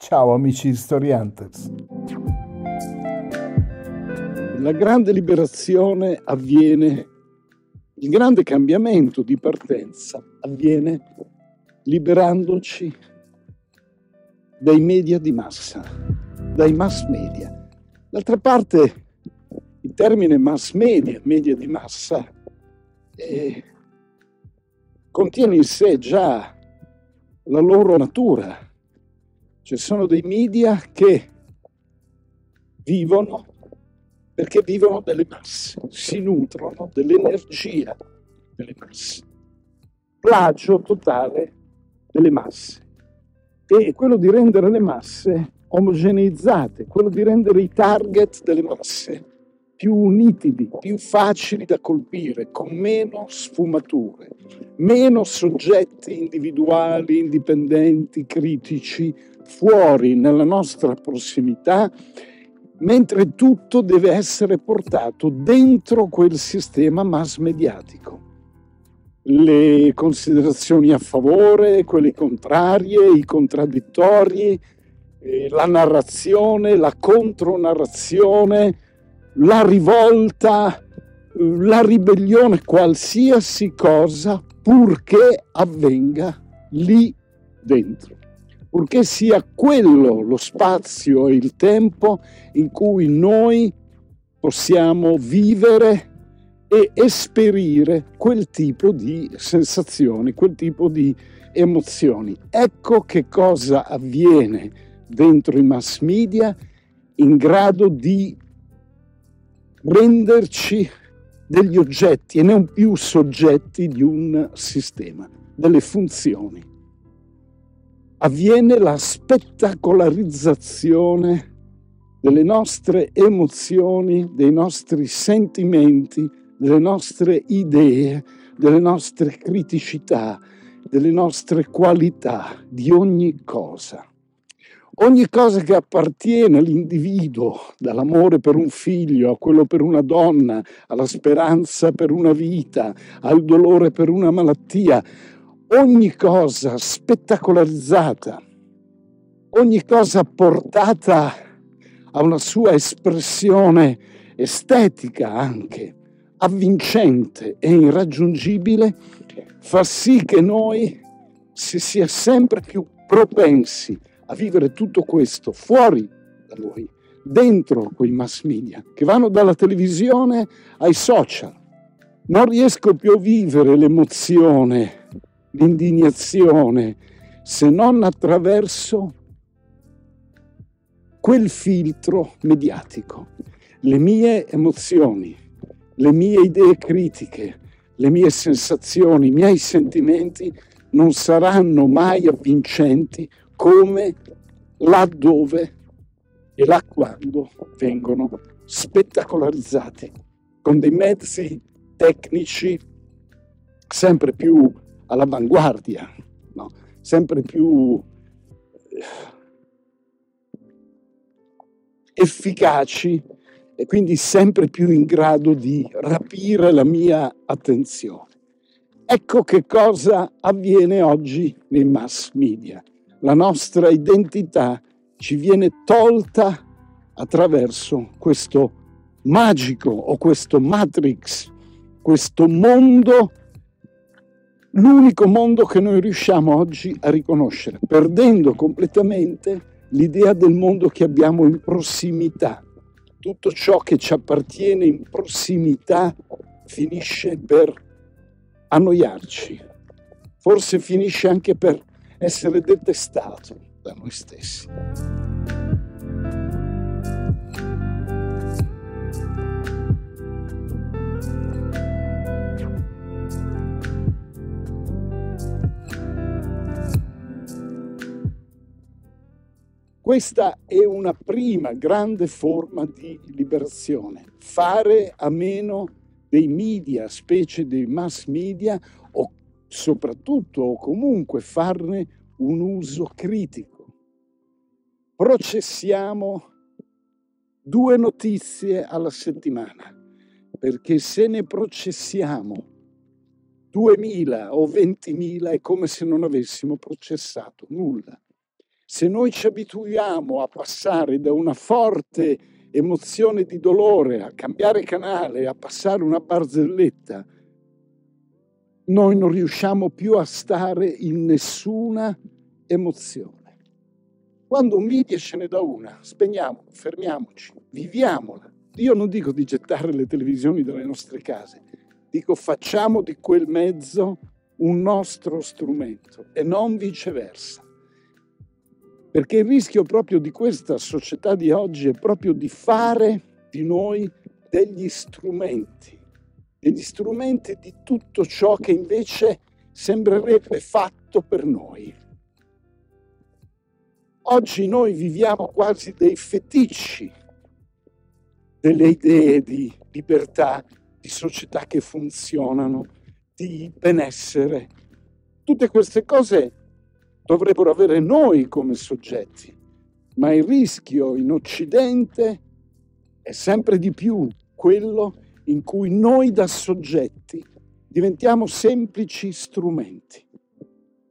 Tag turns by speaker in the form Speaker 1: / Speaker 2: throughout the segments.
Speaker 1: Ciao amici Storianters.
Speaker 2: La grande liberazione avviene, il grande cambiamento di partenza avviene liberandoci dai media di massa, dai mass media. D'altra parte il termine mass media, media di massa, eh, contiene in sé già la loro natura ci sono dei media che vivono perché vivono delle masse, si nutrono dell'energia delle masse. Plagio totale delle masse. E quello di rendere le masse omogeneizzate, quello di rendere i target delle masse più nitidi, più facili da colpire, con meno sfumature, meno soggetti individuali, indipendenti, critici, fuori nella nostra prossimità, mentre tutto deve essere portato dentro quel sistema mass mediatico. Le considerazioni a favore, quelle contrarie, i contraddittori, eh, la narrazione, la contronarrazione, la rivolta, la ribellione, qualsiasi cosa, purché avvenga lì dentro purché sia quello lo spazio e il tempo in cui noi possiamo vivere e esperire quel tipo di sensazioni, quel tipo di emozioni. Ecco che cosa avviene dentro i mass media in grado di renderci degli oggetti e non più soggetti di un sistema, delle funzioni avviene la spettacolarizzazione delle nostre emozioni, dei nostri sentimenti, delle nostre idee, delle nostre criticità, delle nostre qualità, di ogni cosa. Ogni cosa che appartiene all'individuo, dall'amore per un figlio a quello per una donna, alla speranza per una vita, al dolore per una malattia, ogni cosa spettacolarizzata, ogni cosa portata a una sua espressione estetica anche, avvincente e irraggiungibile, fa sì che noi si sia sempre più propensi a vivere tutto questo fuori da noi, dentro quei mass media, che vanno dalla televisione ai social. Non riesco più a vivere l'emozione l'indignazione se non attraverso quel filtro mediatico. Le mie emozioni, le mie idee critiche, le mie sensazioni, i miei sentimenti non saranno mai avvincenti come laddove e là quando vengono spettacolarizzati con dei mezzi tecnici sempre più all'avanguardia, no? sempre più eh, efficaci e quindi sempre più in grado di rapire la mia attenzione. Ecco che cosa avviene oggi nei mass media. La nostra identità ci viene tolta attraverso questo magico o questo matrix, questo mondo l'unico mondo che noi riusciamo oggi a riconoscere, perdendo completamente l'idea del mondo che abbiamo in prossimità. Tutto ciò che ci appartiene in prossimità finisce per annoiarci, forse finisce anche per essere detestato da noi stessi. Questa è una prima grande forma di liberazione, fare a meno dei media, specie dei mass media, o soprattutto o comunque farne un uso critico. Processiamo due notizie alla settimana, perché se ne processiamo 2.000 o 20.000 è come se non avessimo processato nulla. Se noi ci abituiamo a passare da una forte emozione di dolore a cambiare canale, a passare una barzelletta, noi non riusciamo più a stare in nessuna emozione. Quando un media ce ne dà una, spegniamo, fermiamoci, viviamola. Io non dico di gettare le televisioni dalle nostre case, dico facciamo di quel mezzo un nostro strumento e non viceversa. Perché il rischio proprio di questa società di oggi è proprio di fare di noi degli strumenti, degli strumenti di tutto ciò che invece sembrerebbe fatto per noi. Oggi noi viviamo quasi dei feticci delle idee di libertà, di società che funzionano, di benessere. Tutte queste cose dovrebbero avere noi come soggetti, ma il rischio in Occidente è sempre di più quello in cui noi da soggetti diventiamo semplici strumenti.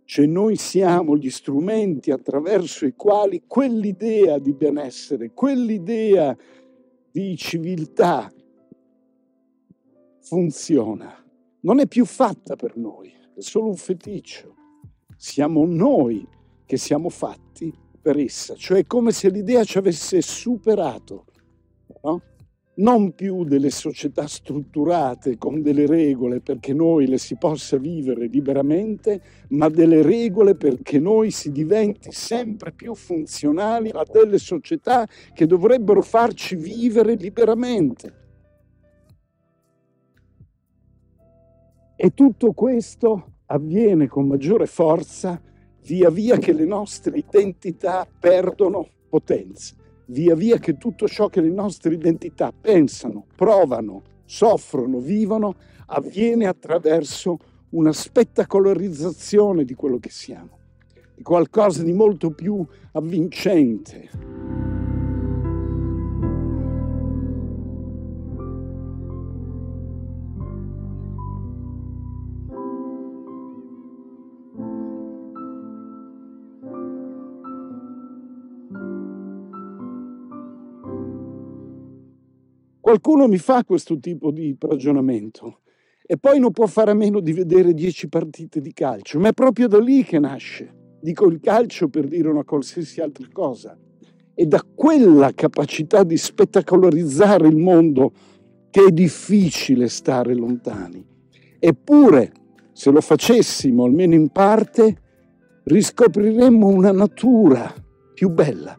Speaker 2: Cioè noi siamo gli strumenti attraverso i quali quell'idea di benessere, quell'idea di civiltà funziona. Non è più fatta per noi, è solo un feticcio. Siamo noi che siamo fatti per essa, cioè come se l'idea ci avesse superato. No? non più delle società strutturate con delle regole perché noi le si possa vivere liberamente, ma delle regole perché noi si diventi sempre più funzionali a delle società che dovrebbero farci vivere liberamente. E tutto questo avviene con maggiore forza via via che le nostre identità perdono potenza via via che tutto ciò che le nostre identità pensano, provano, soffrono, vivono, avviene attraverso una spettacolarizzazione di quello che siamo, di qualcosa di molto più avvincente. Qualcuno mi fa questo tipo di ragionamento e poi non può fare a meno di vedere dieci partite di calcio, ma è proprio da lì che nasce. Dico il calcio per dire una qualsiasi altra cosa. È da quella capacità di spettacolarizzare il mondo che è difficile stare lontani. Eppure, se lo facessimo almeno in parte, riscopriremmo una natura più bella,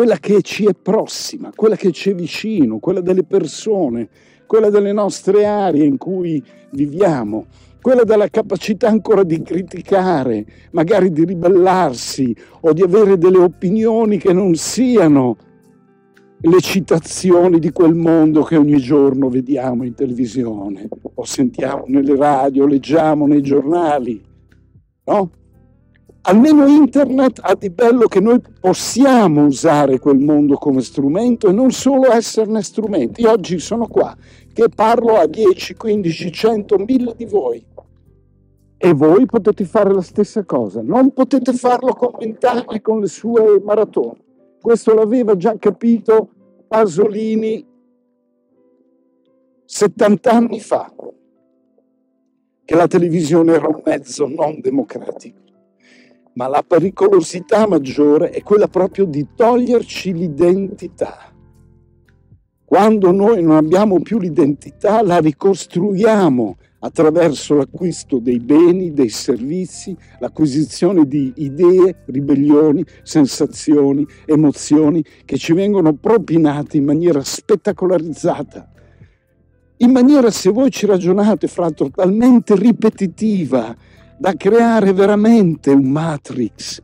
Speaker 2: quella che ci è prossima, quella che ci è vicino, quella delle persone, quella delle nostre aree in cui viviamo, quella della capacità ancora di criticare, magari di ribellarsi o di avere delle opinioni che non siano le citazioni di quel mondo che ogni giorno vediamo in televisione o sentiamo nelle radio, leggiamo nei giornali, no? Almeno internet ha di bello che noi possiamo usare quel mondo come strumento e non solo esserne strumenti. Io oggi sono qua che parlo a 10, 15, 100, 1000 di voi. E voi potete fare la stessa cosa, non potete farlo con vent'anni con le sue maratone. Questo l'aveva già capito Pasolini 70 anni fa, che la televisione era un mezzo non democratico ma la pericolosità maggiore è quella proprio di toglierci l'identità. Quando noi non abbiamo più l'identità, la ricostruiamo attraverso l'acquisto dei beni, dei servizi, l'acquisizione di idee, ribellioni, sensazioni, emozioni che ci vengono propinate in maniera spettacolarizzata, in maniera, se voi ci ragionate, fra talmente ripetitiva, da creare veramente un matrix.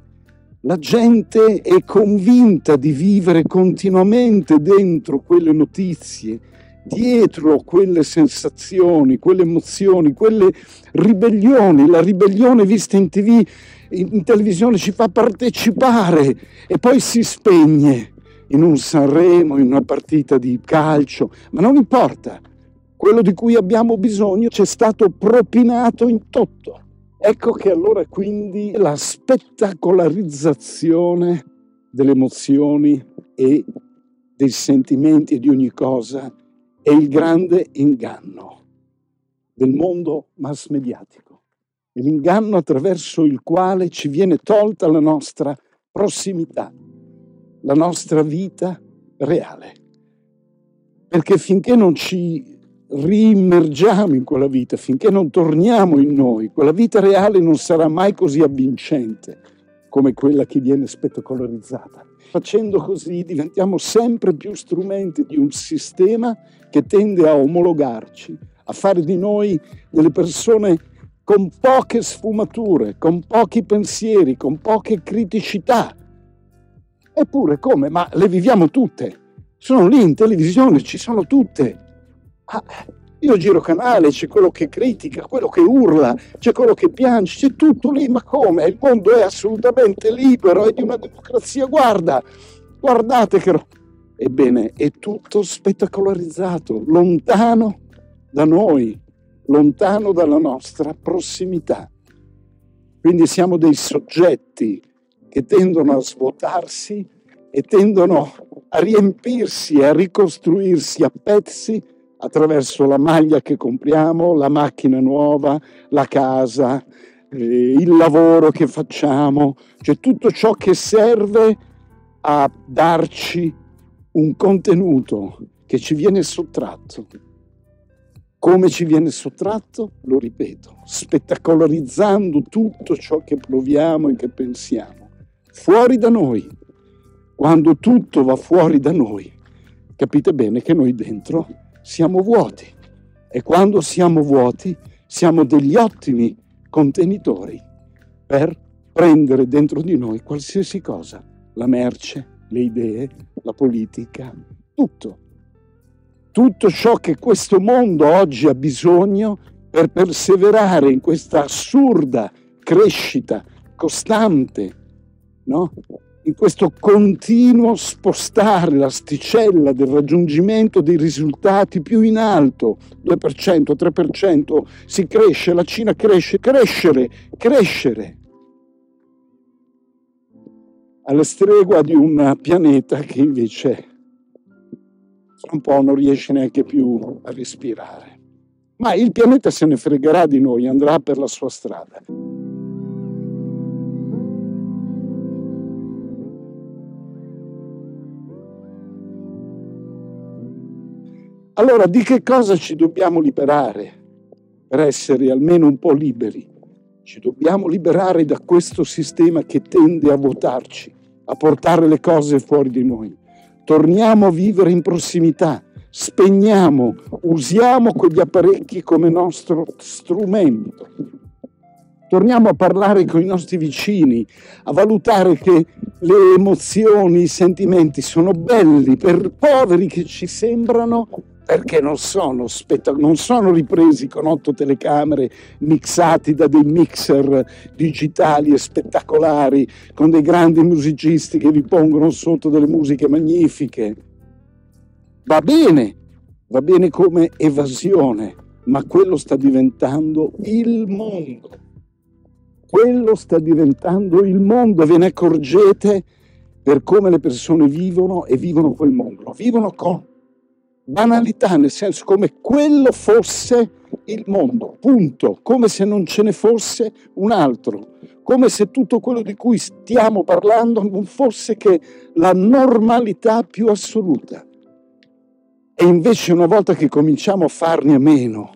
Speaker 2: La gente è convinta di vivere continuamente dentro quelle notizie, dietro quelle sensazioni, quelle emozioni, quelle ribellioni. La ribellione vista in tv, in televisione ci fa partecipare e poi si spegne in un Sanremo, in una partita di calcio, ma non importa. Quello di cui abbiamo bisogno ci è stato propinato in tutto. Ecco che allora quindi la spettacolarizzazione delle emozioni e dei sentimenti e di ogni cosa è il grande inganno del mondo mass mediatico. È l'inganno attraverso il quale ci viene tolta la nostra prossimità, la nostra vita reale. Perché finché non ci riimmergiamo in quella vita, finché non torniamo in noi, quella vita reale non sarà mai così avvincente come quella che viene spettacolarizzata. Facendo così diventiamo sempre più strumenti di un sistema che tende a omologarci, a fare di noi delle persone con poche sfumature, con pochi pensieri, con poche criticità. Eppure come? Ma le viviamo tutte. Sono lì in televisione, ci sono tutte. Ah, io giro canale, c'è quello che critica, quello che urla, c'è quello che piange, c'è tutto lì, ma come? Il mondo è assolutamente libero, è di una democrazia, guarda, guardate che... Ebbene, è tutto spettacolarizzato, lontano da noi, lontano dalla nostra prossimità. Quindi siamo dei soggetti che tendono a svuotarsi e tendono a riempirsi, a ricostruirsi a pezzi attraverso la maglia che compriamo, la macchina nuova, la casa, eh, il lavoro che facciamo, cioè tutto ciò che serve a darci un contenuto che ci viene sottratto. Come ci viene sottratto? Lo ripeto, spettacolarizzando tutto ciò che proviamo e che pensiamo, fuori da noi. Quando tutto va fuori da noi, capite bene che noi dentro siamo vuoti e quando siamo vuoti siamo degli ottimi contenitori per prendere dentro di noi qualsiasi cosa, la merce, le idee, la politica, tutto. Tutto ciò che questo mondo oggi ha bisogno per perseverare in questa assurda crescita costante, no? In questo continuo spostare l'asticella del raggiungimento dei risultati più in alto, 2%, 3%, si cresce, la Cina cresce, crescere, crescere, alla stregua di un pianeta che invece un po' non riesce neanche più a respirare. Ma il pianeta se ne fregherà di noi, andrà per la sua strada. Allora, di che cosa ci dobbiamo liberare per essere almeno un po' liberi? Ci dobbiamo liberare da questo sistema che tende a votarci, a portare le cose fuori di noi. Torniamo a vivere in prossimità, spegniamo, usiamo quegli apparecchi come nostro strumento. Torniamo a parlare con i nostri vicini, a valutare che le emozioni, i sentimenti sono belli per poveri che ci sembrano perché non sono, spettac- non sono ripresi con otto telecamere mixati da dei mixer digitali e spettacolari, con dei grandi musicisti che vi pongono sotto delle musiche magnifiche. Va bene, va bene come evasione, ma quello sta diventando il mondo. Quello sta diventando il mondo, ve ne accorgete per come le persone vivono e vivono quel mondo. Vivono con banalità, nel senso come quello fosse il mondo, punto, come se non ce ne fosse un altro, come se tutto quello di cui stiamo parlando non fosse che la normalità più assoluta. E invece una volta che cominciamo a farne a meno,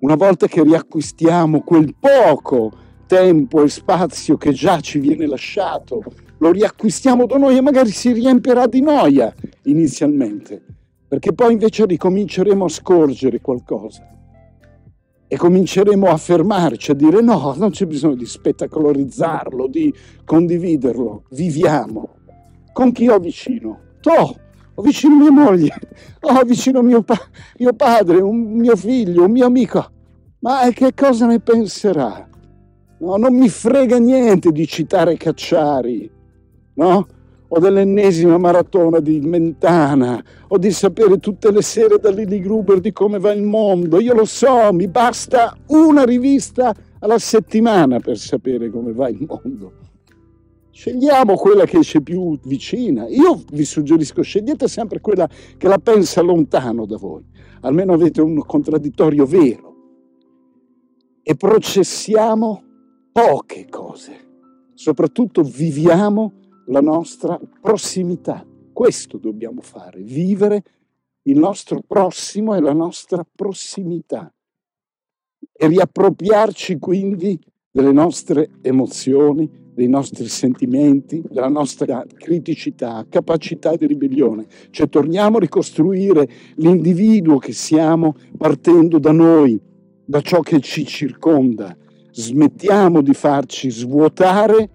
Speaker 2: una volta che riacquistiamo quel poco tempo e spazio che già ci viene lasciato, lo riacquistiamo da noi e magari si riempirà di noia inizialmente perché poi invece ricominceremo a scorgere qualcosa. e cominceremo a fermarci, a dire no, non c'è bisogno di spettacolarizzarlo, di condividerlo, viviamo. Con chi ho vicino? To, ho vicino mia moglie, ho vicino mio, pa- mio padre, un mio figlio, un mio amico. Ma che cosa ne penserà? No, non mi frega niente di citare Cacciari, no? O dell'ennesima maratona di Mentana, o di sapere tutte le sere da Lily Gruber di come va il mondo. Io lo so, mi basta una rivista alla settimana per sapere come va il mondo. Scegliamo quella che c'è più vicina. Io vi suggerisco, scegliete sempre quella che la pensa lontano da voi. Almeno avete un contraddittorio vero. E processiamo poche cose. Soprattutto viviamo la nostra prossimità. Questo dobbiamo fare, vivere il nostro prossimo e la nostra prossimità e riappropriarci quindi delle nostre emozioni, dei nostri sentimenti, della nostra criticità, capacità di ribellione. Cioè torniamo a ricostruire l'individuo che siamo partendo da noi, da ciò che ci circonda. Smettiamo di farci svuotare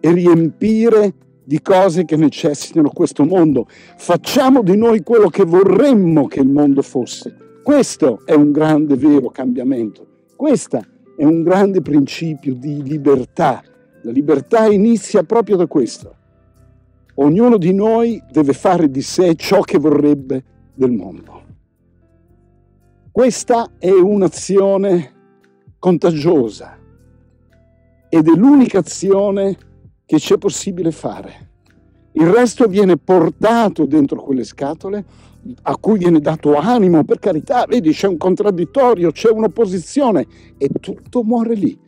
Speaker 2: e riempire di cose che necessitano questo mondo. Facciamo di noi quello che vorremmo che il mondo fosse. Questo è un grande vero cambiamento. Questo è un grande principio di libertà. La libertà inizia proprio da questo. Ognuno di noi deve fare di sé ciò che vorrebbe del mondo. Questa è un'azione contagiosa ed è l'unica azione che c'è possibile fare. Il resto viene portato dentro quelle scatole a cui viene dato animo, per carità, vedi c'è un contraddittorio, c'è un'opposizione e tutto muore lì,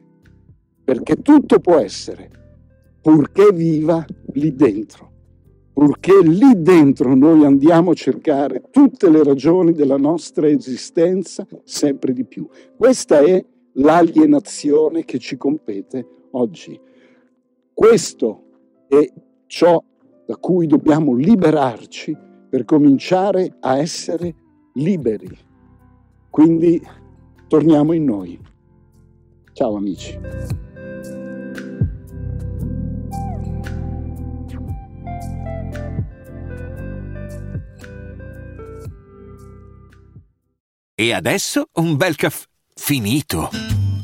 Speaker 2: perché tutto può essere, purché viva lì dentro, purché lì dentro noi andiamo a cercare tutte le ragioni della nostra esistenza sempre di più. Questa è l'alienazione che ci compete oggi. Questo è ciò da cui dobbiamo liberarci per cominciare a essere liberi. Quindi torniamo in noi. Ciao amici.
Speaker 3: E adesso un bel caffè finito.